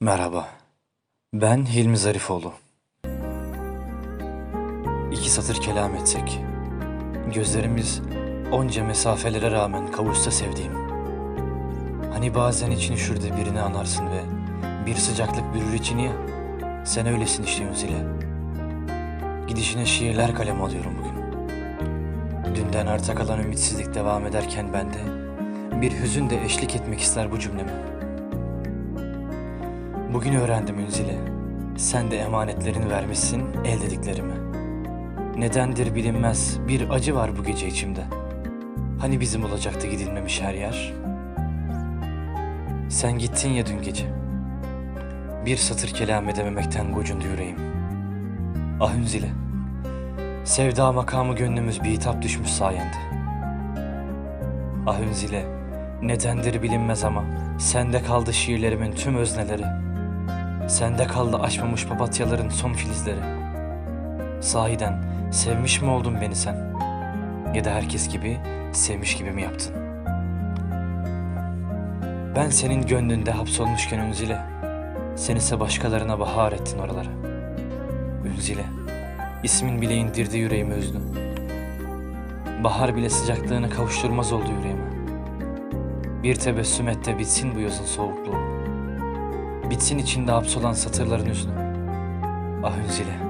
Merhaba. Ben Hilmi Zarifoğlu. İki satır kelam etsek. Gözlerimiz onca mesafelere rağmen kavuşsa sevdiğim. Hani bazen için üşür birini anarsın ve bir sıcaklık bürür içini ya. Sen öylesin işte Ünzile. Gidişine şiirler kalem alıyorum bugün. Dünden arta kalan ümitsizlik devam ederken bende bir hüzün de eşlik etmek ister bu cümleme. Bugün öğrendim Ünzile. Sen de emanetlerini vermişsin el dediklerimi. Nedendir bilinmez bir acı var bu gece içimde. Hani bizim olacaktı gidilmemiş her yer. Sen gittin ya dün gece. Bir satır kelam edememekten gocundu yüreğim. Ah Ünzile. Sevda makamı gönlümüz bir hitap düşmüş sayende. Ah Ünzile. Nedendir bilinmez ama sende kaldı şiirlerimin tüm özneleri. Sende kaldı açmamış papatyaların son filizleri. Sahiden sevmiş mi oldun beni sen? Ya da herkes gibi sevmiş gibi mi yaptın? Ben senin gönlünde hapsolmuşken Ünzile, sen ise başkalarına bahar ettin oralara. Ünzile, ismin bile indirdi yüreğimi üzdü. Bahar bile sıcaklığını kavuşturmaz oldu yüreğime. Bir tebessüm et de bitsin bu yazın soğukluğu. Bitsin içinde hapsolan satırların hüznü. Ah Ünzile.